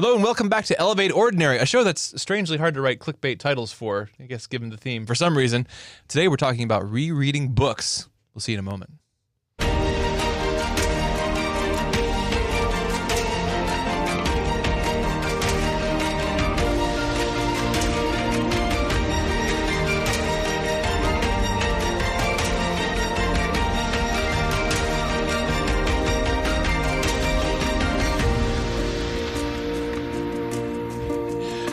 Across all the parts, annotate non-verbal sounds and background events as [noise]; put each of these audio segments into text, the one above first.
Hello and welcome back to Elevate Ordinary, a show that's strangely hard to write clickbait titles for, I guess, given the theme. For some reason, today we're talking about rereading books. We'll see you in a moment.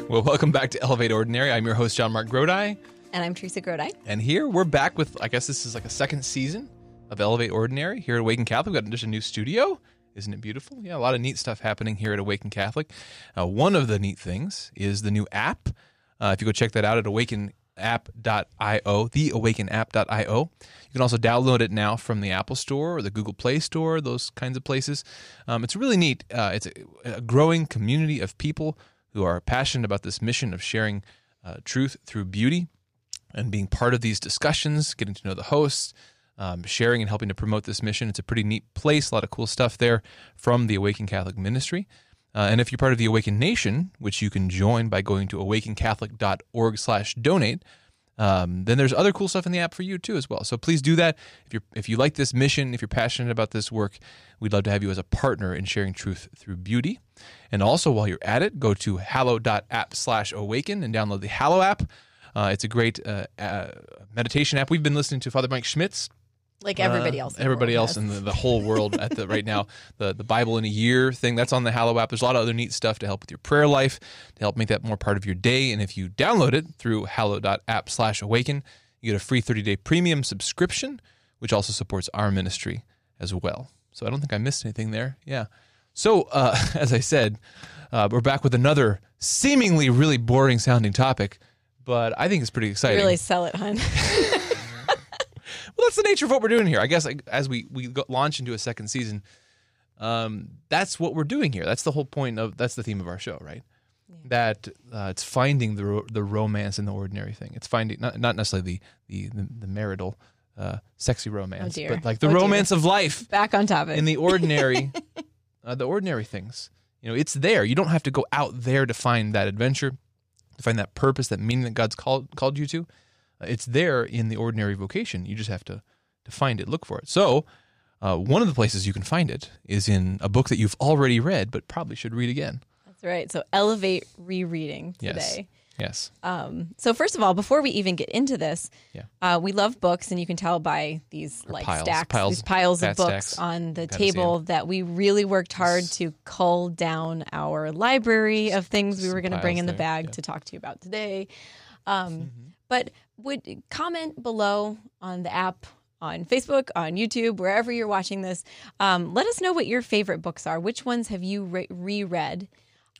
Well, welcome back to Elevate Ordinary. I'm your host, John Mark Grodi. And I'm Teresa Grodi. And here we're back with, I guess this is like a second season of Elevate Ordinary here at Awaken Catholic. We've got just a new studio. Isn't it beautiful? Yeah, a lot of neat stuff happening here at Awaken Catholic. Uh, one of the neat things is the new app. Uh, if you go check that out at awakenapp.io, theawakenapp.io. You can also download it now from the Apple Store or the Google Play Store, those kinds of places. Um, it's really neat. Uh, it's a, a growing community of people who are passionate about this mission of sharing uh, truth through beauty and being part of these discussions, getting to know the hosts, um, sharing and helping to promote this mission. It's a pretty neat place, a lot of cool stuff there from the Awaken Catholic Ministry. Uh, and if you're part of the Awaken Nation, which you can join by going to awakencatholic.org slash donate, um, then there's other cool stuff in the app for you too as well. So please do that. If you if you like this mission, if you're passionate about this work, we'd love to have you as a partner in sharing truth through beauty. And also, while you're at it, go to hallow.app slash awaken and download the Hallow app. Uh, it's a great uh, uh, meditation app. We've been listening to Father Mike Schmitz like everybody else. everybody else in the, the, whole world at the right now. [laughs] The the Bible in a year thing that's on the Hallow app. There's a lot of other neat stuff to help with your prayer life, to help make that more part of your day. And if you download it through hallow.app slash awaken, you get a free 30 day premium subscription, which also supports our ministry as well. So I don't think I missed anything there. Yeah. So uh, [laughs] as I said, uh, we're back with another seemingly really boring sounding topic, but I think it's pretty exciting. Really sell it, hun. [laughs] well, that's the nature of what we're doing here. I guess as we we go, launch into a second season, um, that's what we're doing here. That's the whole point of that's the theme of our show, right? Yeah. That uh, it's finding the the romance in the ordinary thing. It's finding not not necessarily the the, the, the marital. Uh, sexy romance, oh but like the oh romance dear. of life. Back on topic. In the ordinary, [laughs] uh, the ordinary things. You know, it's there. You don't have to go out there to find that adventure, to find that purpose, that meaning that God's called called you to. Uh, it's there in the ordinary vocation. You just have to to find it, look for it. So, uh, one of the places you can find it is in a book that you've already read, but probably should read again. That's right. So, elevate rereading today. Yes. Yes. Um, so first of all, before we even get into this, yeah. uh, we love books, and you can tell by these like piles, stacks, piles, these piles of books stacks. on the Gotta table that we really worked hard to cull down our library of things we were going to bring in the there, bag yeah. to talk to you about today. Um, Mm-hmm. But would comment below on the app. On Facebook, on YouTube, wherever you're watching this, um, let us know what your favorite books are. Which ones have you re- reread?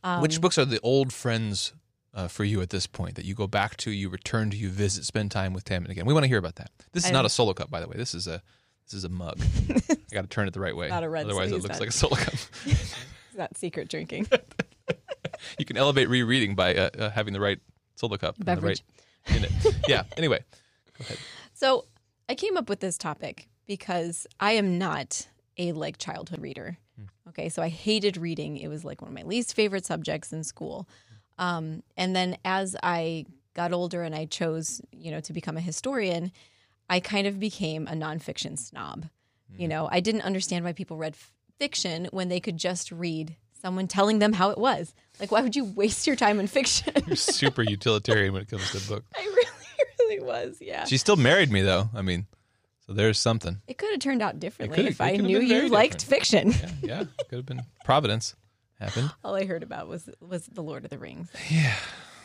Um, Which books are the old friends uh, for you at this point that you go back to, you return to, you visit, spend time with Tammin again? We want to hear about that. This is I not a solo cup, by the way. This is a this is a mug. [laughs] I got to turn it the right way. Not a red Otherwise, it looks like a solo cup. [laughs] that secret drinking. [laughs] you can elevate rereading by uh, uh, having the right solo cup, and the Beverage. In it. Yeah. [laughs] Anyway, go ahead. So I came up with this topic because I am not a like childhood reader. Okay, so I hated reading. It was like one of my least favorite subjects in school. Um, and then as I got older and I chose, you know, to become a historian, I kind of became a nonfiction snob. You know, I didn't understand why people read f- fiction when they could just read someone telling them how it was. Like, why would you waste your time in fiction? You're [laughs] super utilitarian when it comes to book. I really, really was. Yeah. She still married me though. I mean, so there's something. It could have turned out differently if I knew you very liked fiction. Yeah, yeah. Could have been Providence happened. All I heard about was was the Lord of the Rings, Yeah.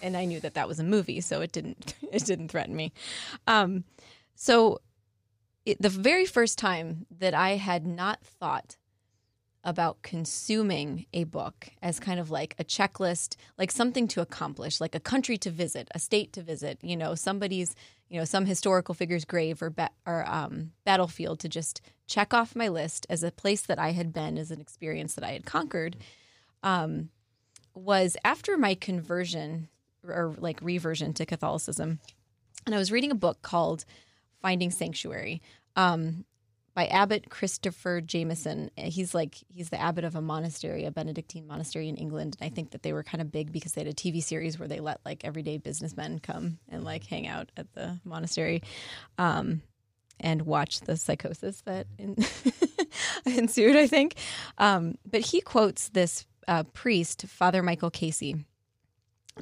and I knew that that was a movie, so it didn't [laughs] it didn't threaten me. Um, so it, the very first time that I had not thought about consuming a book as kind of like a checklist, like something to accomplish, like a country to visit, a state to visit, you know, somebody's, you know, some historical figure's grave or or um, battlefield to just check off my list as a place that I had been, as an experience that I had conquered, um, was after my conversion or like reversion to Catholicism, and I was reading a book called Finding Sanctuary. Um, by Abbot Christopher Jamison. He's like he's the abbot of a monastery, a Benedictine monastery in England. And I think that they were kind of big because they had a TV series where they let like everyday businessmen come and like hang out at the monastery, um, and watch the psychosis that [laughs] in ensued. I think, um, but he quotes this uh, priest, Father Michael Casey,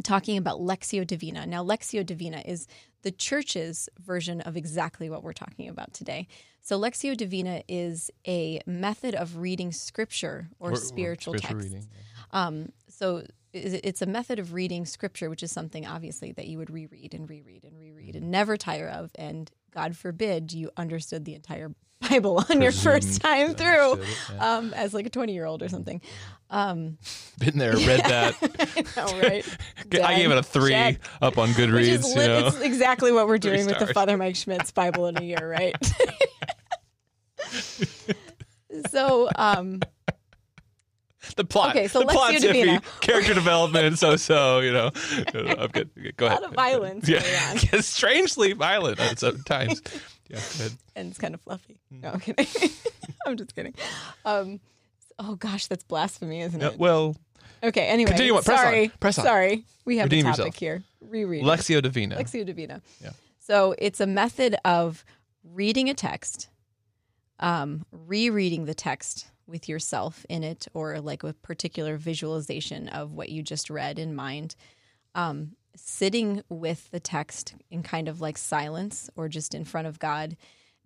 talking about Lectio Divina. Now, Lectio Divina is the church's version of exactly what we're talking about today. So, Lectio Divina is a method of reading scripture or, spiritual, text. reading. Um, so, it's a method of reading scripture, which is something obviously that you would reread and reread and reread and never tire of. And God forbid you understood the entire [laughs] Bible on your first time through um, as like a 20 year old or something. Um, Been there, read that. [laughs] I know, [laughs] right? I gave it a three Dead. up on Goodreads. you know? it's exactly what we're doing with the. Father Mike Schmitz's Bible in a year, right? [laughs] so, um, the plot. Okay, so the let's plot's do Davina. iffy. Character development, and so so. You know, No, no, I'm good. Go A ahead. lot of violence Yeah, going on. yeah, strangely violent at times. Yeah, go ahead. and it's kind of fluffy. Mm. No, I'm kidding. I'm just kidding. Um, oh gosh, that's blasphemy, isn't it? well, Okay. Anyway, Continue on. Press on. sorry, Press on. sorry. We have Redeem a topic yourself. here. Reread. Lectio Divina. Lectio Divina. Yeah. So it's a method of reading a text, um, rereading the text with yourself in it, or like a particular visualization of what you just read in mind, um, sitting with the text in kind of like silence or just in front of God,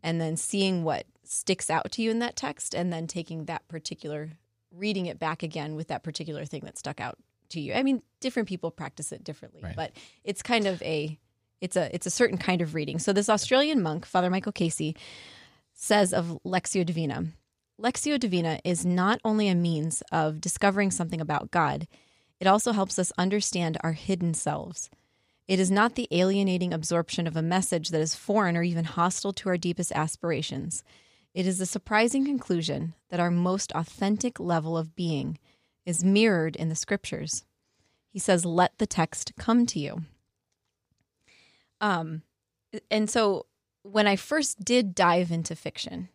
and then seeing what sticks out to you in that text, and then taking that particular, reading it back again with that particular thing that stuck out to you. I mean, different people practice it differently, Right. but it's kind of a it's a it's a certain kind of reading. So this Australian monk, Father Michael Casey, says of Lectio Divina, Lectio Divina is not only a means of discovering something about God, it also helps us understand our hidden selves. It is not the alienating absorption of a message that is foreign or even hostile to our deepest aspirations. It is the surprising conclusion that our most authentic level of being is mirrored in the scriptures. He says, Let the text come to you. Um, and so when I first did dive into fiction,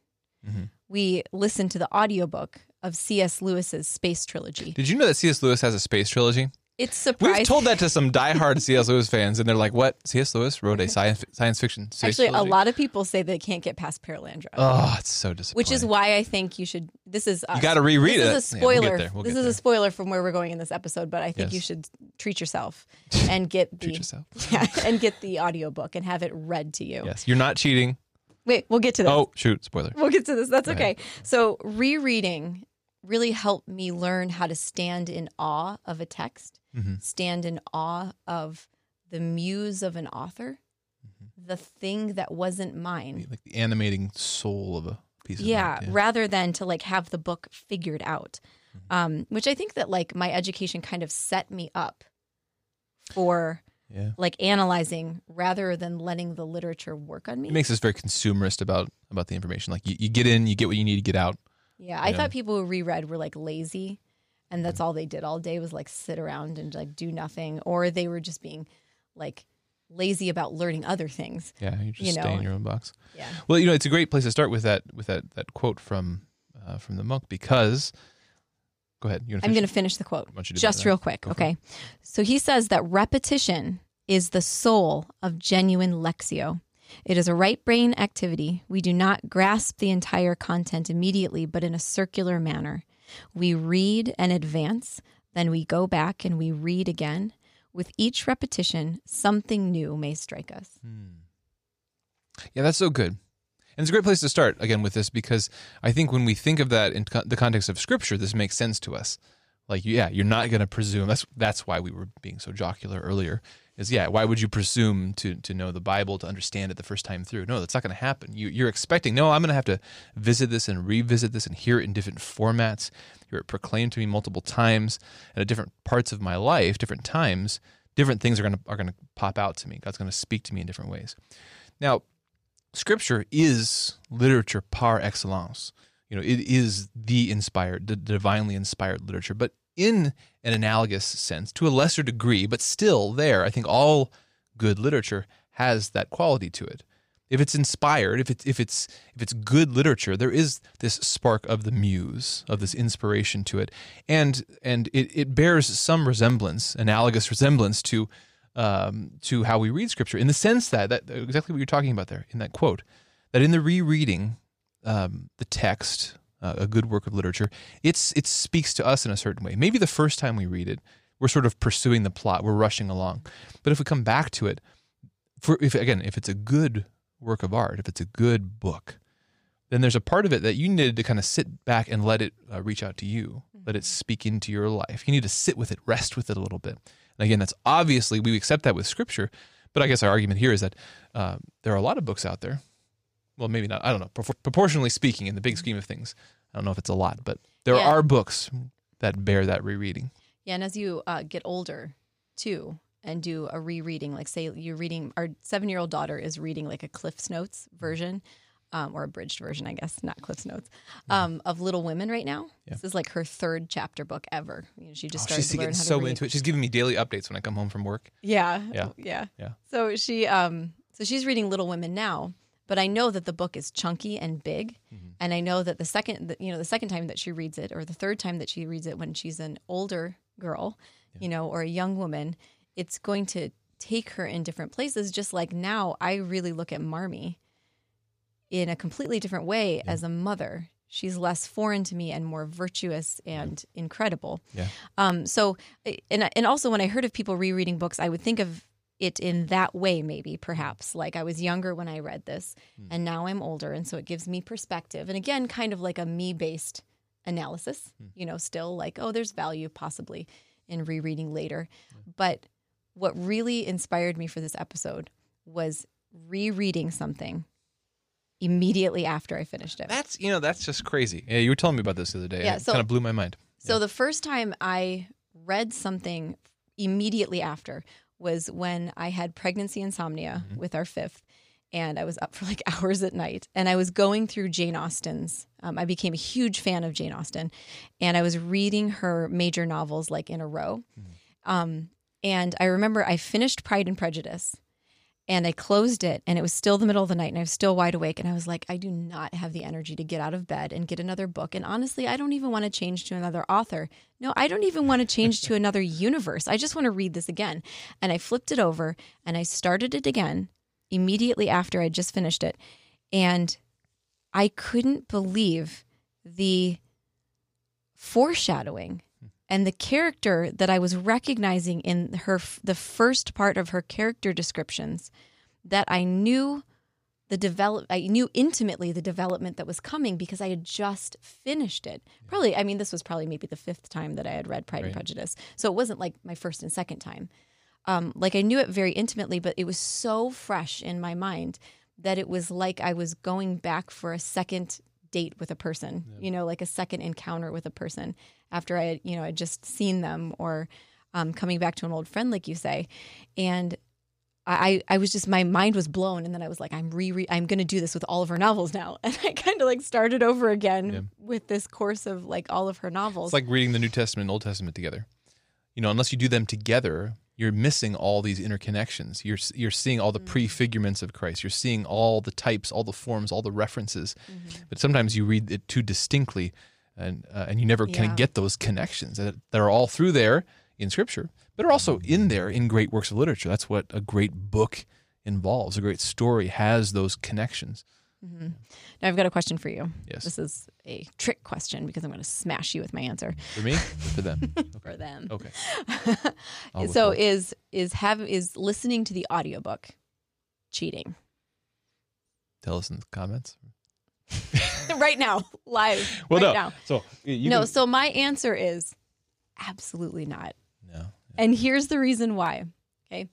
Mhm. we listened to the audiobook of C.S. Lewis's Space Trilogy. Did you know that C.S. Lewis has a space trilogy? It's We've told that to some [laughs] diehard C.S. Lewis fans, and they're like, "What? C.S. Lewis wrote a science [laughs] science fiction Actually, a lot of people say they can't get past Perelandra. Oh, it's so disappointing. which is why I think you should. This is us. You gotta reread this it. is a Yeah, we'll spoiler. We'll this is there. a spoiler from where we're going in this episode, but I think Yes. you should treat yourself [laughs] and get the treat yourself. yeah, and get the audiobook and have it read to you. Yes, you're not cheating. Wait, we'll get to this. Oh, shoot! Spoiler. We'll get to this. That's Go okay. ahead. So rereading really helped me learn how to stand in awe of a text, Mhm. stand in awe of the muse of an author, Mm-hmm. the thing that wasn't mine. Like the animating soul of a piece of yeah, rather than to like have the book figured out Mm-hmm. um, which i think that like my education kind of set me up for yeah. like analyzing rather than letting the literature work on me It makes us very consumerist about about the information. Like you, you get in, you get what you need to get out. yeah i yeah. thought people who reread were like lazy and that's all they did all day was like sit around and like do nothing or they were just being like lazy about learning other things Yeah, you just You stay in your own box. yeah Well, you know, it's a great place to start with that with that that quote from uh, from the monk because. Go ahead. You're i'm going to finish the quote Why don't you do just that? real quick okay so he says that repetition is the soul of genuine lectio it is a right brain activity we do not grasp the entire content immediately but in a circular manner we read and advance then we go back and we read again with each repetition something new may strike us Hmm. Yeah, that's so good. And it's a great place to start again with this because I think when we think of that in the context of scripture, this makes sense to us. Like, yeah, you're not going to presume. That's that's why we were being so jocular earlier. Is yeah, why would you presume to to know the Bible to understand it the first time through? No, that's not going to happen. You, you're expecting. No, I'm going to have to visit this and revisit this and hear it in different formats. Hear it proclaimed to me multiple times at different parts of my life, different times. Different things are going to are going to pop out to me. God's going to speak to me in different ways. Now, scripture is literature par excellence. You know, it is the inspired, the divinely inspired literature, but in an analogous sense, to a lesser degree, but still there. I think all good literature has that quality to it. if it's inspired, if it's if it's if it's good literature, there is this spark of the muse, of this inspiration to it, and and it, it bears some resemblance, analogous resemblance to um, to how we read scripture, in the sense that that exactly what you're talking about there in that quote, that in the rereading, um, the text, uh, a good work of literature, it's it speaks to us in a certain way. Maybe the first time we read it, we're sort of pursuing the plot, we're rushing along, but if we come back to it, for if again, if it's a good work of art, if it's a good book, then there's a part of it that you needed to kind of sit back and let it uh, reach out to you, let it speak into your life. You need to sit with it, rest with it a little bit. And again, that's obviously we accept that with Scripture, but I guess our argument here is that uh, there are a lot of books out there. Well, maybe not. I don't know. Pro- proportionally speaking, in the big scheme of things, I don't know if it's a lot, but there Yeah. are books that bear that rereading. Yeah, and as you uh, get older, too, and do a rereading, like say you're reading, our seven-year-old daughter is reading like a Cliff's Notes version, um, or abridged version, I guess, not Cliff's Notes, um, of Little Women right now. This is like her third chapter book ever. You know, she just Oh, started she's getting so read. into it. She's giving me daily updates when I come home from work. Yeah, Yeah. yeah, Yeah. So she, um, so she's reading Little Women now, but I know that the book is chunky and big, Mm-hmm. and I know that the second, you know, the second time that she reads it, or the third time that she reads it when she's an older girl, you know, or a young woman, it's going to take her in different places. Just like now, I really look at Marmee in a completely different way as a mother. She's less foreign to me and more virtuous and incredible. Yeah. Um, so, and and also when I heard of people rereading books, I would think of it in that way, maybe perhaps mm. like I was younger when I read this, mm. and now I'm older, and so it gives me perspective. And again, kind of like a me based analysis. Mm. You know, still like oh, there's value possibly in rereading later, but what really inspired me for this episode was rereading something immediately after I finished it. That's you know that's just crazy. Yeah, you were telling me about this the other day. Yeah, it so- kind of blew my mind. So the first time I read something immediately after was when I had pregnancy insomnia with our fifth. And I was up for like [laughs] hours at night. And I was going through Jane Austen's. Um, I became a huge fan of Jane Austen. And I was reading her major novels like in a row. Um, and I remember I finished Pride and Prejudice and I closed it and it was still the middle of the night and I was still wide awake and I was like I do not have the energy to get out of bed and get another book and honestly I don't even want to change to another author. No, I don't even want to change to another [laughs] universe. I just want to read this again. And I flipped it over and I started it again immediately after I just finished it and I couldn't believe the foreshadowing and the character that I was recognizing in her the first part of her character descriptions that I knew the develop I knew intimately the development that was coming because I had just finished it. Probably I mean this was probably maybe the fifth time that I had read Pride and Prejudice. So it wasn't like my first and second time. Um, like I knew it very intimately, but it was so fresh in my mind that it was like I was going back for a second date with a person, you know, like a second encounter with a person after I had, you know, I just seen them or um, coming back to an old friend, like you say. And I, I was just, my mind was blown. And then I was like, I'm re, I'm going to do this with all of her novels now. [laughs] And I kind of like started over again Yeah. with this course of like all of her novels. It's like reading the New Testament and Old Testament together. You know, unless you do them together, you're missing all these interconnections. You're you're seeing all the prefigurements of Christ. You're seeing all the types, all the forms, all the references. But sometimes you read it too distinctly, and uh, and you never Yeah. of get those connections that, that are all through there in Scripture, but are also in there in great works of literature. That's what a great book involves. A great story has those connections. Mm-hmm. now I've got a question for you. Yes. This is a trick question because I'm going to smash you with my answer For me, for them. [laughs] for them. Okay. [laughs] So is is have is listening to the audiobook cheating tell us in the comments. [laughs] right now live Well, right no. now So you no can- so my answer is absolutely not no. and here's the reason why okay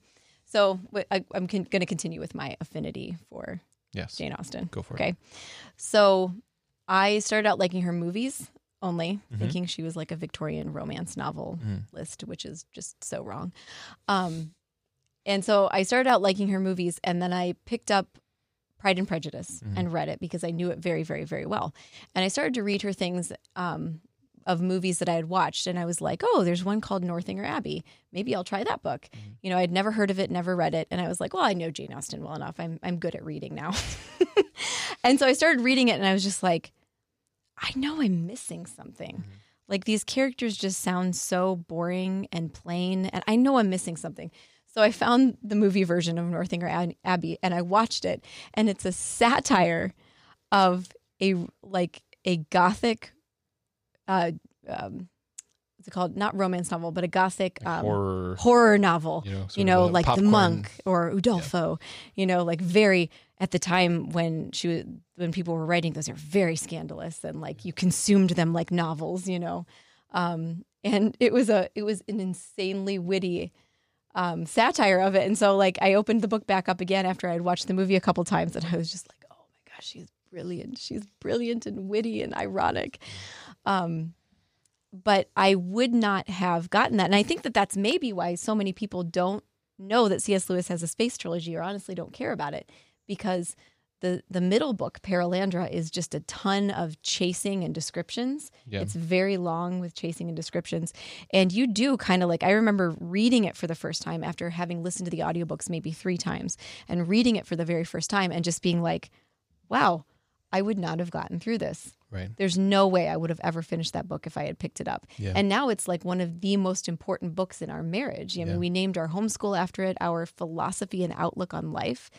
so I, i'm con- going to continue with my affinity for Yes. jane austen Go for it. okay so i started out liking her movies only Mhm. thinking she was like a victorian romance novel Mhm. list which is just so wrong um and so i started out liking her movies and then i picked up pride and prejudice Mhm. and read it because i knew it very very very well and i started to read her things um of movies that I had watched, and I was like, "Oh, there's one called Northanger Abbey. Maybe I'll try that book." Mm-hmm. You know, I'd never heard of it, never read it, and I was like, "Well, I know Jane Austen well enough. I'm I'm good at reading now." [laughs] and so I started reading it, and I was just like, "I know I'm missing something." Mm-hmm. Like these characters just sound so boring and plain, and I know I'm missing something. So I found the movie version of Northanger Abbey, and I watched it, and it's a satire of a like a gothic uh um what's it called? Not romance novel but a gothic um, horror. horror novel You know, you know like the monk or udolpho you know like very at the time when she was when people were writing those are very scandalous and like you consumed them like novels you know. Um and it was a it was an insanely witty um satire of it. And so like i opened the book back up again after i'd watched the movie a couple times and i was just like oh my gosh she's brilliant. She's brilliant and witty and ironic um but I would not have gotten that. And I think that that's maybe why so many people don't know that C.S. Lewis has a space trilogy or honestly don't care about it because the the middle book Perelandra is just a ton of chasing and descriptions. Yeah. It's very long with chasing and descriptions. And you do kind of like I remember reading it for the first time after having listened to the audiobooks maybe 3 times and reading it for the very first time and just being like, "Wow, I would not have gotten through this." Right. There's no way I would have ever finished that book if I had picked it up. Yeah. And now it's like one of the most important books in our marriage. I mean, Yeah. we named our homeschool after it. Our philosophy and outlook on life,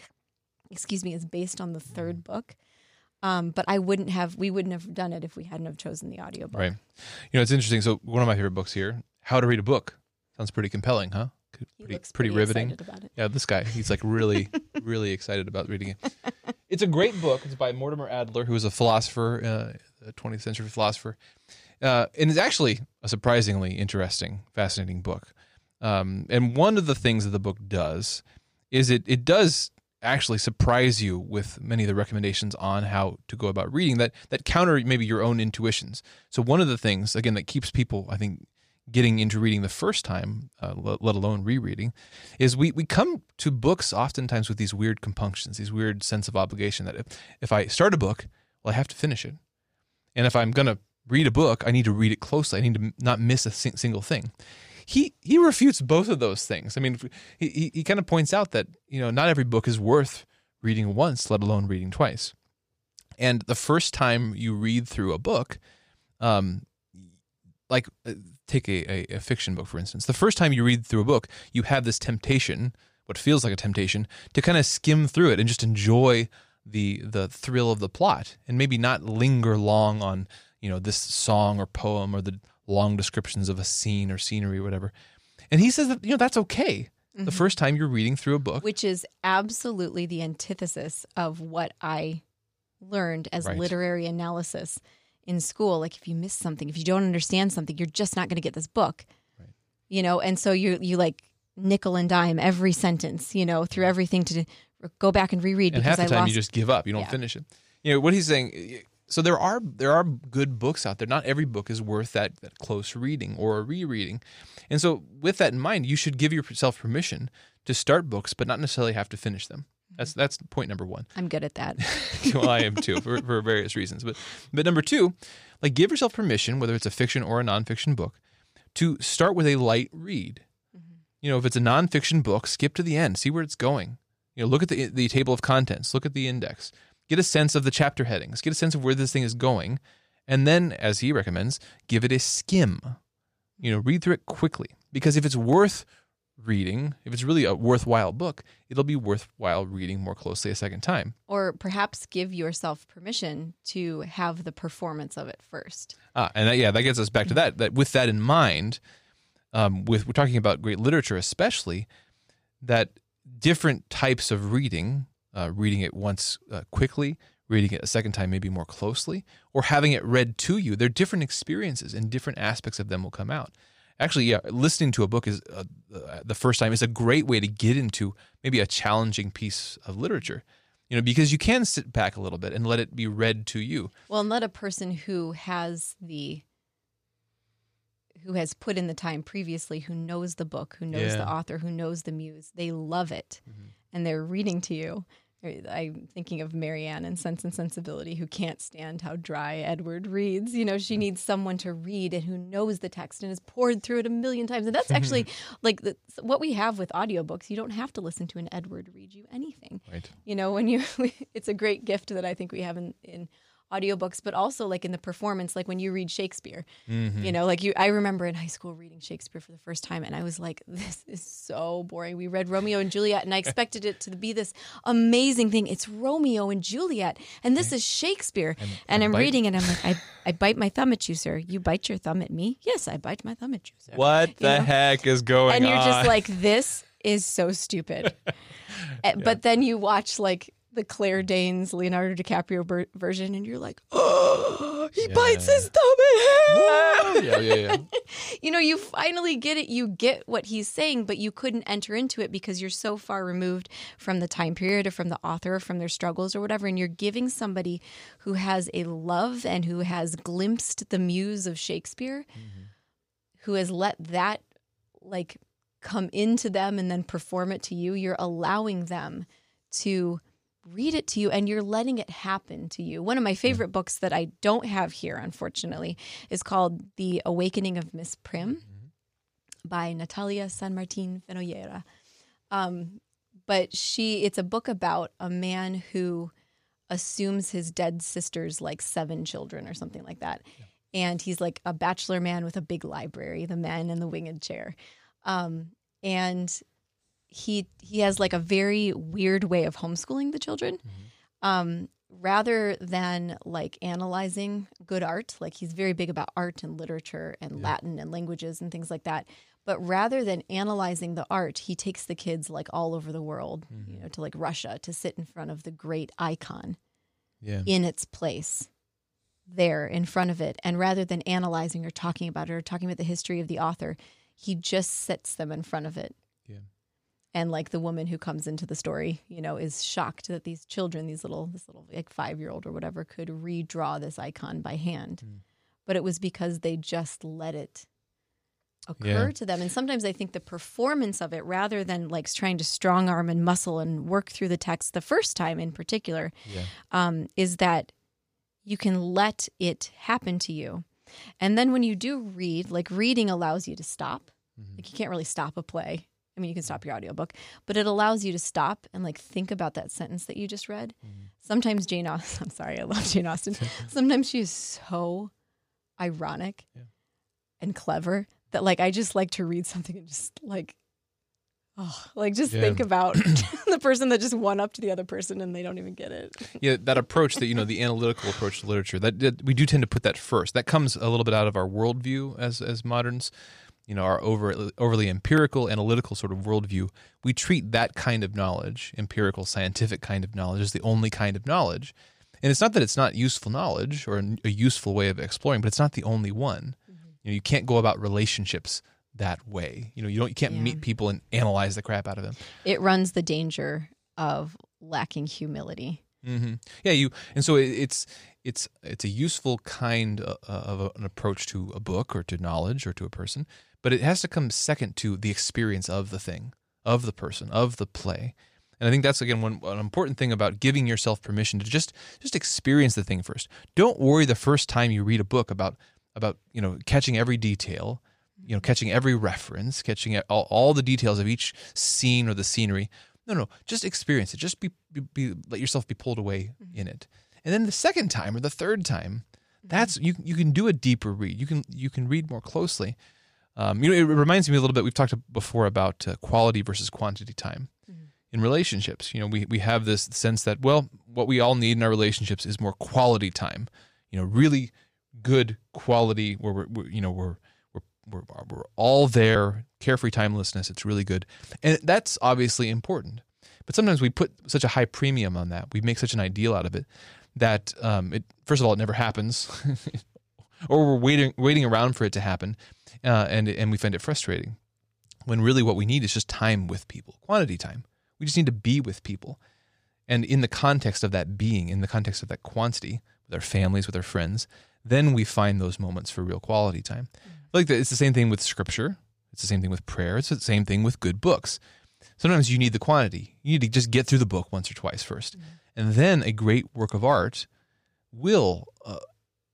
excuse me, is based on the third book. Um, but I wouldn't have, we wouldn't have done it if we hadn't have chosen the audiobook. Right. You know, it's interesting. So one of my favorite books here, How to Read a Book. Sounds pretty compelling, huh? Pretty, pretty riveting. Yeah, this guy, he's like really, [laughs] really excited about reading it. It's a great book. It's by Mortimer Adler, who was a philosopher, uh, a 20th century philosopher. Uh, and it's actually a surprisingly interesting, fascinating book. Um, and one of the things that the book does is it, it does actually surprise you with many of the recommendations on how to go about reading that, that counter maybe your own intuitions. So one of the things, again, that keeps people, I think, getting into reading the first time, uh, let, alone rereading, is we, we come to books oftentimes with these weird compunctions, these weird sense of obligation that if, if I start a book, well, I have to finish it. And if I'm going to read a book, I need to read it closely. I need to not miss a sing- single thing. He he refutes both of those things. I mean, he, he kind of points out that, you know, not every book is worth reading once, let alone reading twice. And the first time you read through a book, um, like uh, take a, a, a fiction book for instance. The first time you read through a book you have this temptation what feels like a temptation to kind of skim through it and just enjoy the the thrill of the plot and maybe not linger long on you know this song or poem or the long descriptions of a scene or scenery or whatever. And he says that you know that's okay. The first time you're reading through a book Which is absolutely the antithesis of what I learned as Right. literary analysis in school. Like if you miss something, if you don't understand something, you're just not going to get this book. Right. You know, and so you you like nickel and dime every sentence, you know, through everything to go back and reread and because half the I time lost you just give up you don't Yeah. finish it you know what he's saying so there are there are good books out there not every book is worth that, that close reading or a rereading and so with that in mind you should give yourself permission to start books but not necessarily have to finish them that's that's point number one I'm good at that. [laughs] well, I am too for, for various reasons. But but number two, like give yourself permission, whether it's a fiction or a nonfiction book, to start with a light read. Mm-hmm. You know, if it's a nonfiction book, skip to the end, see where it's going. You know, look at the the table of contents, look at the index, get a sense of the chapter headings, get a sense of where this thing is going, and then, as he recommends, give it a skim. You know, read through it quickly because if it's worth reading, if it's really a worthwhile book, it'll be worthwhile reading more closely a second time. or perhaps give yourself permission to have the performance of it first. Ah, and that, yeah, that gets us back to that. That with that in mind, um, with we're talking about great literature, especially that different types of reading, uh, reading it once uh, quickly, reading it a second time maybe more closely, or having it read to you. They're different experiences, and different aspects of them will come out. Actually, yeah, listening to a book is uh, uh, the first time is a great way to get into maybe a challenging piece of literature. You know, because you can sit back a little bit and let it be read to you. Well, and let a person who has the who has put in the time previously, who knows the book, who knows Yeah. the author, who knows the muse, they love it, and they're reading to you. I'm thinking of Marianne in Sense and Sensibility, who can't stand how dry Edward reads. You know, she mm. needs someone to read and who knows the text and has poured through it a million times. And that's [laughs] actually like the, what we have with audiobooks. You don't have to listen to an Edward read you anything. Right. You know, when you, [laughs] it's a great gift that I think we have in, in audiobooks, but also like in the performance, like when you read Shakespeare, Mm-hmm. you know, like you, I remember in high school reading Shakespeare for the first time and I was like, [laughs] this is so boring. We read Romeo and Juliet and I [laughs] expected it to be this amazing thing. It's Romeo and Juliet and this is Shakespeare. And, and I'm bite- reading and I'm like, I, [laughs] I bite my thumb at you, sir. You bite your thumb at me? Yes, I bite my thumb at you, sir. What the know? heck is going on? and you're on? just like this is so stupid Eh, but then you watch like the claire danes leonardo dicaprio ber- version and you're like oh [gasps] he bites Yeah. his thumb at him yeah, yeah, yeah. [laughs] you know you finally get it you get what he's saying but you couldn't enter into it because you're so far removed from the time period or from the author or from their struggles or whatever and you're giving somebody who has a love and who has glimpsed the muse of shakespeare mm-hmm. who has let that like come into them and then perform it to you you're allowing them to read it to you and you're letting it happen to you. One of my favorite books that i don't have here unfortunately is called the awakening of miss prim by natalia san martin fenollera um, but she it's a book about a man who assumes his dead sister's like seven children or something like that. And he's like a bachelor man with a big library the man in the winged chair. Um, and he he has like a very weird way of homeschooling the children um, rather than like analyzing good art like he's very big about art and literature and latin and languages and things like that but rather than analyzing the art he takes the kids like all over the world you know to like russia to sit in front of the great icon yeah. in its place there in front of it. And rather than analyzing or talking about it or talking about the history of the author, he just sits them in front of it. And like the woman who comes into the story, you know, is shocked that these children, these little, this little like five year old or whatever, could redraw this icon by hand. Mm. But it was because they just let it occur Yeah. to them. And sometimes I think the performance of it, rather than like trying to strong arm and muscle and work through the text the first time in particular, Yeah. um, is that you can let it happen to you. And then when you do read, like reading allows you to stop. Mhm. Like you can't really stop a play. I mean, you can stop your audiobook, but it allows you to stop and like think about that sentence that you just read. Mm-hmm. Sometimes Jane Austen, [laughs] I'm sorry, I love Jane Austen. [laughs] Sometimes she is so ironic Yeah. and clever that like I just like to read something and just like oh, like just Yeah. think about [coughs] [coughs] the person that just won up to the other person and they don't even get it. [laughs] yeah, that approach that you know, the analytical approach to literature, that, that we do tend to put that first. That comes a little bit out of our worldview as as moderns. You know, our over, overly empirical, analytical sort of worldview. We treat that kind of knowledge, empirical, scientific kind of knowledge, as the only kind of knowledge. And it's not that it's not useful knowledge or a useful way of exploring, but it's not the only one. You know, you can't go about relationships that way. You know, you don't you can't Yeah. meet people and analyze the crap out of them. It runs the danger of lacking humility. hmm Yeah, you and so it, it's it's it's a useful kind of, of an approach to a book or to knowledge or to a person, but it has to come second to the experience of the thing, of the person, of the play. And I think that's again one an important thing about giving yourself permission to just just experience the thing first. Don't worry the first time you read a book about about you know catching every detail, you know catching every reference, catching all, all the details of each scene or the scenery. No, no, just experience it. Just be, be, be let yourself be pulled away mm-hmm. in it. And then the second time or the third time, mm-hmm. that's you you can do a deeper read. You can you can read more closely. Um, you know, it reminds me a little bit. We've talked before about uh, quality versus quantity time in relationships. You know, we we have this sense that well, what we all need in our relationships is more quality time. You know, really good quality where we're, we're you know we're we're we're we're all there. Carefree timelessness. It's really good, and that's obviously important. But sometimes we put such a high premium on that. We make such an ideal out of it that um, it first of all it never happens, [laughs] or we're waiting waiting around for it to happen, uh, and and we find it frustrating. When really what we need is just time with people, quantity time. We just need to be with people, and in the context of that being, in the context of that quantity, with our families, with our friends, then we find those moments for real quality time. Like the, it's the same thing with scripture. It's the same thing with prayer. It's the same thing with good books. Sometimes you need the quantity. You need to just get through the book once or twice 1st and then a great work of art will uh,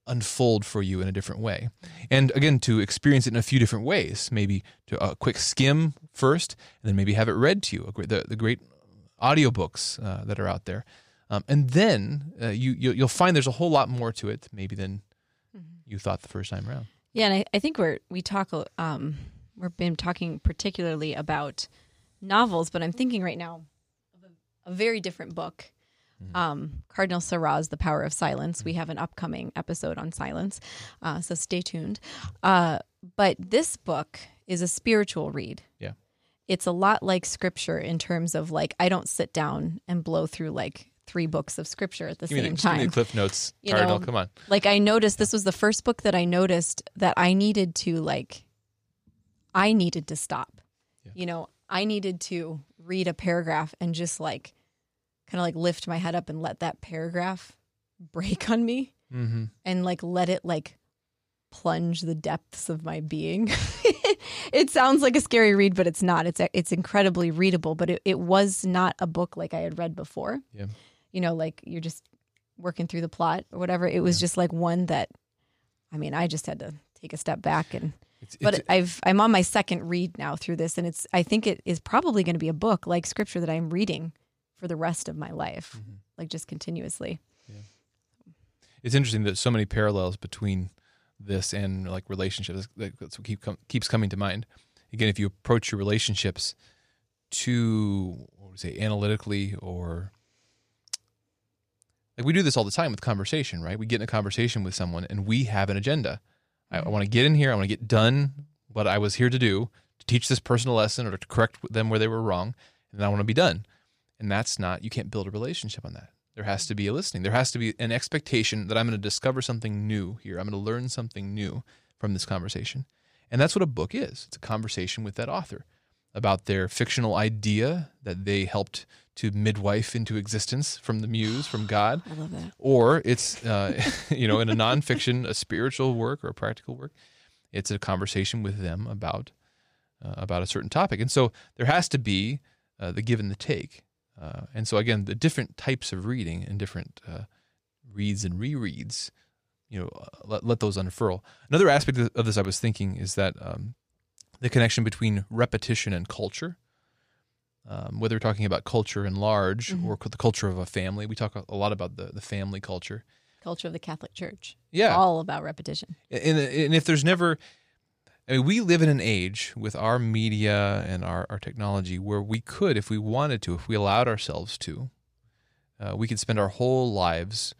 unfold for you in a different way. And again, to experience it in a few different ways, maybe to a quick skim first, and then maybe have it read to you. The, the great audiobooks uh, that are out there, um, and then uh, you you'll find there's a whole lot more to it, maybe than you thought the first time around. Yeah, and I, I think we're we talk um we've been talking particularly about novels, but I'm thinking right now of a, a very different book. Um, Cardinal Sarah's The Power of Silence. We have an upcoming episode on silence, uh, so stay tuned. Uh, but this book is a spiritual read. Yeah. It's a lot like scripture in terms of like I don't sit down and blow through like three books of scripture at the Give me same the, give me time. the Cliff Notes, [laughs] You Cardinal. know, Come on. like I noticed this was the first book that I noticed that I needed to like I needed to stop. Yeah. You know, I needed to read a paragraph and just like kind of like lift my head up and let that paragraph break on me Mm-hmm. and like let it like plunge the depths of my being. [laughs] it sounds like a scary read, but it's not. It's it's incredibly readable, but it, it was not a book like I had read before. Yeah. You know, like you're just working through the plot or whatever. It was just like one that I mean, I just had to take a step back and It's, but it's, I've I'm on my second read now through this and it's I think it is probably going to be a book like scripture that I'm reading for the rest of my life. Mhm. Like just continuously. it's interesting that so many parallels between this and like relationships. That- That's what keep com- keeps coming to mind. Again, if you approach your relationships too, what would say, analytically or like we do this all the time with conversation, right? We get in a conversation with someone and we have an agenda. I, I want to get in here. I want to get done what I was here to do to teach this person a lesson or to correct them where they were wrong, and then I want to be done. And that's not. You can't build a relationship on that. There has to be a listening. There has to be an expectation that I'm going to discover something new here. I'm going to learn something new from this conversation. And that's what a book is. It's a conversation with that author about their fictional idea that they helped to midwife into existence from the muse, from God [sighs] I love that. or it's uh, [laughs] you know in a nonfiction, a spiritual work or a practical work. It's a conversation with them about uh, about a certain topic, and so there has to be uh, the give and the take. Uh, and so again, the different types of reading and different uh, reads and rereads, you know, uh, let, let those unfurl. Another aspect of this I was thinking is that um, the connection between repetition and culture. Um, whether we're talking about culture in large Mhm. or the culture of a family, we talk a- a lot about the, the family culture. Culture of the Catholic Church. Yeah, All about repetition. and, and if there's never i mean we live in an age with our media and our, our technology where we could if we wanted to if we allowed ourselves to uh, we could spend our whole lives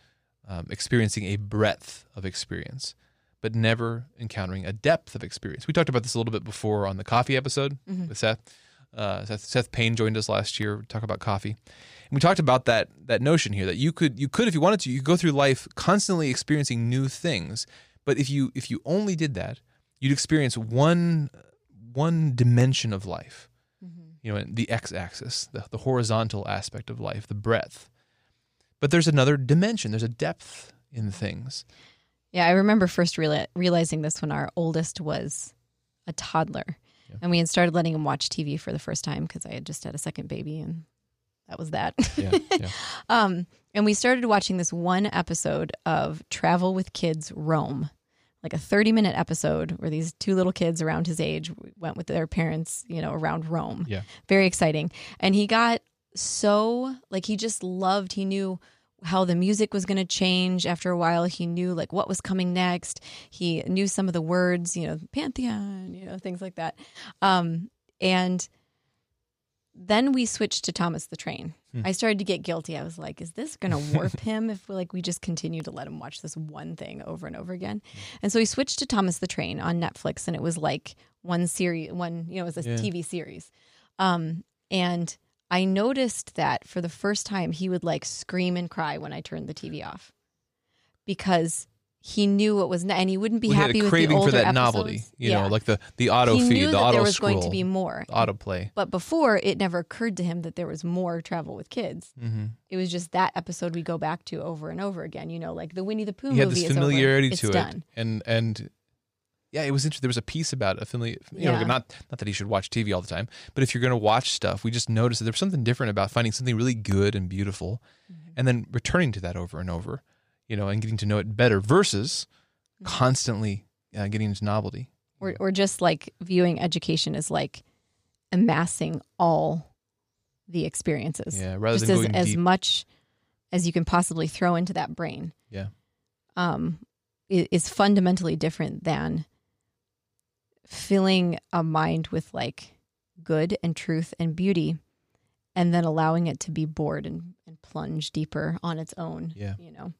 um, experiencing a breadth of experience but never encountering a depth of experience we talked about this a little bit before on the coffee episode Mhm. with seth uh, Seth, Seth Payne joined us last year. to Talk about coffee, and we talked about that that notion here that you could you could if you wanted to you could go through life constantly experiencing new things, but if you if you only did that, you'd experience one one dimension of life. You know, the x-axis, the, the horizontal aspect of life, the breadth. But there's another dimension. There's a depth in things. Yeah, I remember first reali- realizing this when our oldest was a toddler. Yeah. And we had started letting him watch TV for the first time because I had just had a second baby and that was that. Yeah, [laughs] yeah. um, and we started watching this one episode of Travel with Kids Rome, like a 30 minute episode where these two little kids around his age went with their parents, you know, around Rome. Yeah. Very exciting. And he got so, like, he just loved, he knew how the music was going to change after a while. He knew like what was coming next. He knew some of the words, you know, pantheon, you know, things like that. Um, and then we switched to Thomas the Train. Hmm. I started to get guilty. I was like, is this going to warp him if like we just continue to let him watch this one thing over and over again? And so we switched to Thomas the Train on Netflix and it was like one series, one, you know, it was a Yeah. TV series. Um, and I noticed that for the first time he would like scream and cry when I turned the TV off because he knew what was and he wouldn't be we happy a with craving the older for that episodes. novelty, you yeah. know, like the the auto he feed, knew the that auto there was scroll, going to be more. autoplay. But before, it never occurred to him that there was more travel with kids. hmm It was just that episode we go back to over and over again. You know, like the Winnie the Pooh He had movie this familiarity It's to done. it, and and yeah, it was interesting. There was a piece about affiliate, you know, Yeah. not not that he should watch TV all the time, but if you're going to watch stuff, we just noticed that there's something different about finding something really good and beautiful, Mm-hmm. and then returning to that over and over, you know, and getting to know it better versus Mm-hmm. constantly uh, getting into novelty. or or just like viewing education as like amassing all the experiences. Yeah, rather just than as, as much as you can possibly throw into that brain. Yeah. Um, is fundamentally different than filling a mind with like good and truth and beauty and then allowing it to be bored and, and plunge deeper on its own. Yeah. You know.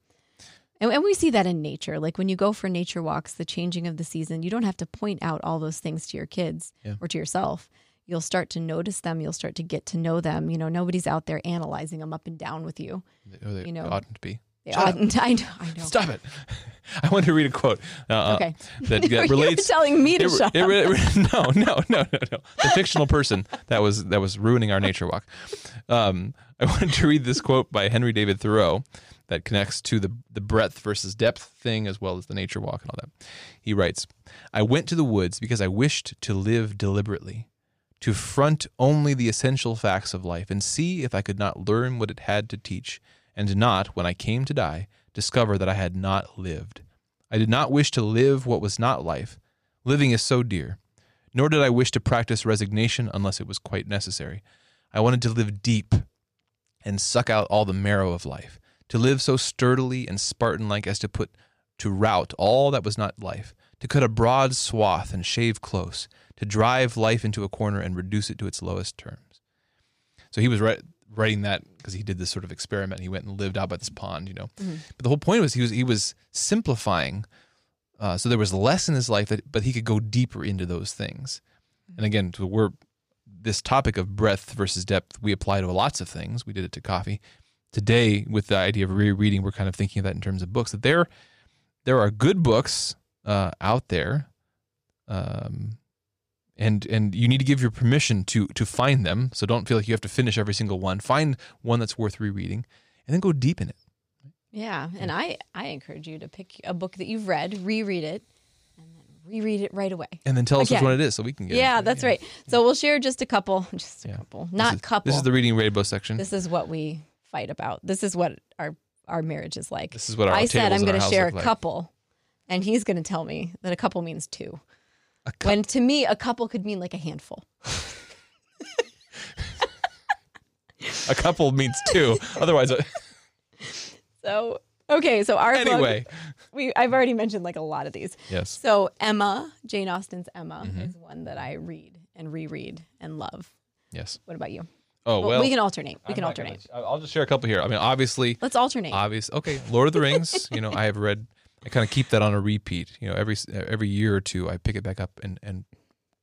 And, and we see that in nature. Like when you go for nature walks, the changing of the season, you don't have to point out all those things to your kids Yeah. or to yourself. You'll start to notice them. You'll start to get to know them. You know, nobody's out there analyzing them up and down with you. They You know, oughtn't to be. They Shut oughtn't. [laughs] I know. I know. Stop it! [laughs] I want to read a quote uh, Okay. that, [laughs] that relates. telling me to it, shut it, up. it- no, no, no, no, no. The fictional person that was that was ruining our nature walk. Um, I wanted to read this quote by Henry David Thoreau that connects to the the breadth versus depth thing as well as the nature walk and all that. He writes, "I went to the woods because I wished to live deliberately." To front only the essential facts of life and see if I could not learn what it had to teach, and not, when I came to die, discover that I had not lived. I did not wish to live what was not life. Living is so dear. Nor did I wish to practice resignation unless it was quite necessary. I wanted to live deep and suck out all the marrow of life, to live so sturdily and Spartan like as to put to rout all that was not life, to cut a broad swath and shave close, to drive life into a corner and reduce it to its lowest terms. So he was write, writing that because he did this sort of experiment. He went and lived out by this pond, you know. But the whole point was he was he was simplifying. Uh, so there was less in his life that, but he could go deeper into those things. And again, we're this topic of breadth versus depth we apply to lots of things. We did it to coffee. Today, with the idea of rereading, we're kind of thinking of that in terms of books. That there, there are good books uh, out there, um, and and you need to give your permission to to find them. So don't feel like you have to finish every single one. Find one that's worth rereading, and then go deep in it. Yeah, and I I encourage you to pick a book that you've read, reread it, and then reread it right away. and then tell us which one it is so we can get Yeah, it. that's right. So we'll share just a couple, [laughs] just a Yeah. couple, This not is- couple. This is the reading rainbow section. This is what we fight about. This is what our our marriage is like. This is what our I said I'm going to share a like. couple, and he's going to tell me that a couple means two. A cou- when to me a couple could mean like a handful. [laughs] a couple means two. Otherwise, uh, [laughs] So okay, so our book- anyway. we I've already mentioned like a lot of these. Yes. So Emma, Jane Austen's Emma, Mm-hmm. is one that I read and reread and love. Yes. What about you? Oh well. we can alternate. We I'm can not gonna- alternate. I'll just share a couple here. I mean, obviously, Let's alternate. obvious. Okay, Lord of the Rings. [laughs] you know, I have read. I kind of keep that on a repeat. You know, every every year or two, I pick it back up and and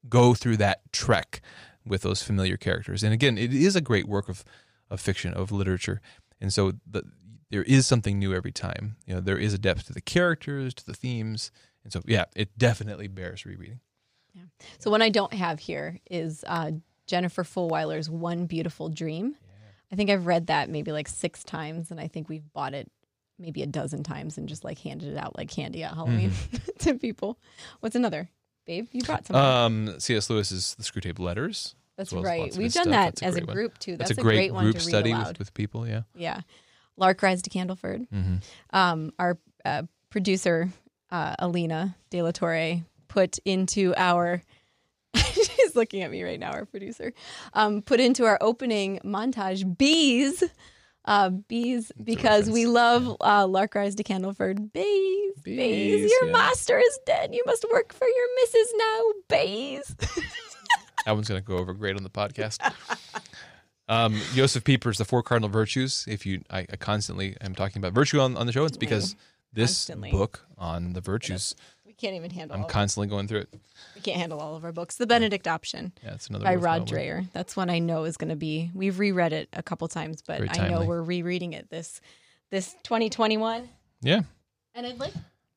go through that trek with those familiar characters. And again, it is a great work of of fiction of literature. And so the, there is something new every time. You know, there is a depth to the characters, to the themes. And so, yeah, it definitely bears rereading. Yeah. So one I don't have here is uh, Jennifer Fulwiler's One Beautiful Dream. I think I've read that maybe like six times, and I think we've bought it maybe a dozen times and just like handed it out like candy at Halloween Mm-hmm. [laughs] to people. What's another? Babe, you brought some. Um, C.S. Lewis's The Screwtape Letters. That's well right. We've done stuff. that That's as a great one. group too. That's, That's, a great, one group to read study with, with people. Yeah. Yeah. Lark Rise to Candleford. Mm-hmm. Um, our uh, producer, uh, Alina De La Torre, put into our. [laughs] Looking at me right now, our producer. Um, put into our opening montage bees. Uh, bees, because we love uh, Lark Rise to Candleford. Bees, bees, Bees, your yeah. master is dead. You must work for your missus now. Bees. [laughs] That one's going to go over great on the podcast. [laughs] um, Josef Pieper's The Four Cardinal Virtues. If you, I, I constantly am talking about virtue on, on the show. It's because this Constantly. book on the virtues, can't even handle. I'm constantly going through it. we can't handle all of our books. The Benedict Option. Yeah, it's another by Rod one. Dreher. That's one I know is going to be. We've reread it a couple times, but I know we're rereading it this this 2021. Yeah, And I'd like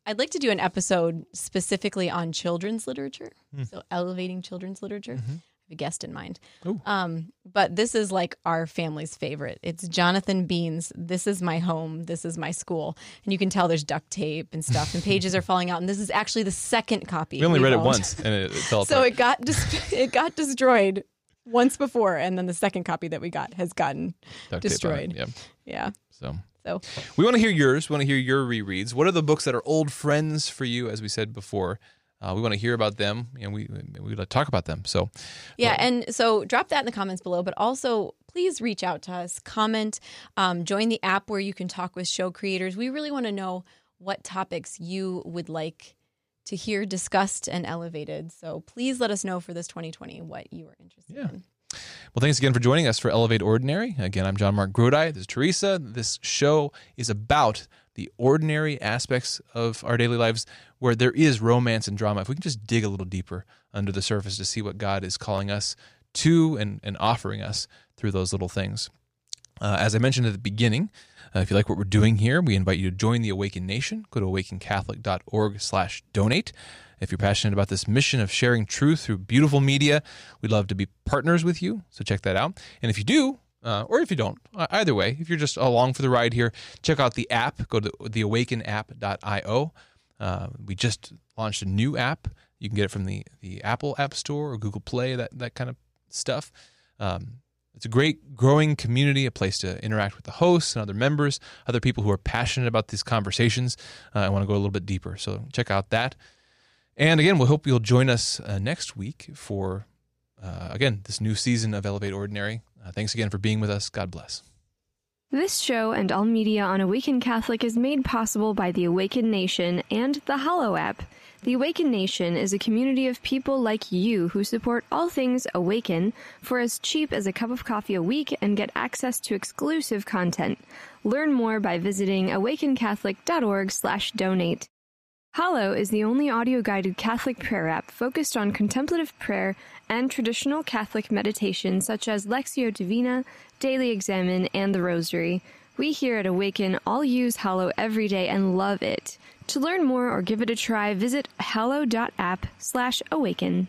I'd like to do an episode specifically on children's literature. Hmm. So elevating children's literature. Mm-hmm. Have a guest in mind. Ooh. Um, but this is like our family's favorite. It's Jonathan Bean's This Is My Home, This Is My School. And you can tell there's duct tape and stuff, and [laughs] pages are falling out. And this is actually the second copy. We only read it once, and it, it fell So apart. it got dis- [laughs] it got destroyed once before, and then the second copy that we got has gotten Duct it, destroyed. Yeah. yeah. So So we want to hear yours. We want to hear your rereads. What are the books that are old friends for you? As we said before, uh, we want to hear about them, and we we want to talk about them. So yeah, and so drop that in the comments below, but also please reach out to us, comment, um, join the app where you can talk with show creators. We really want to know what topics you would like to hear discussed and elevated. So please let us know for this 2020 what you are interested Yeah. in. Well, thanks again for joining us for Elevate Ordinary. Again, I'm John Mark Grodi. This is Teresa. This show is about the ordinary aspects of our daily lives where there is romance and drama. If we can just dig a little deeper under the surface to see what God is calling us to and, and offering us through those little things. Uh, as I mentioned at the beginning, uh, if you like what we're doing here, we invite you to join the Awaken Nation. Go to awakencatholic.org slash donate. If you're passionate about this mission of sharing truth through beautiful media, we'd love to be partners with you. So check that out. And if you do, uh, or if you don't, uh, either way, if you're just along for the ride here, check out the app. Go to theawakenapp.io. Uh, we just launched a new app. You can get it from the, the Apple App Store or Google Play, that, that kind of stuff. Um, it's a great growing community, a place to interact with the hosts and other members, other people who are passionate about these conversations. Uh, I want to go a little bit deeper. So check out that. And again, we hope you'll join us uh, next week for, uh, again, this new season of Elevate Ordinary. Uh, thanks again for being with us. God bless. This show and all media on Awaken Catholic is made possible by the Awaken Nation and the Hallow app. The Awaken Nation is a community of people like you who support all things Awaken for as cheap as a cup of coffee a week and get access to exclusive content. Learn more by visiting awakencatholic.org/donate. Hallow is the only audio guided Catholic prayer app focused on contemplative prayer and traditional Catholic meditation such as Lectio Divina, Daily Examen, and the Rosary. We here at Awaken all use Hallow every day and love it. To learn more or give it a try, visit hallow.app slash awaken.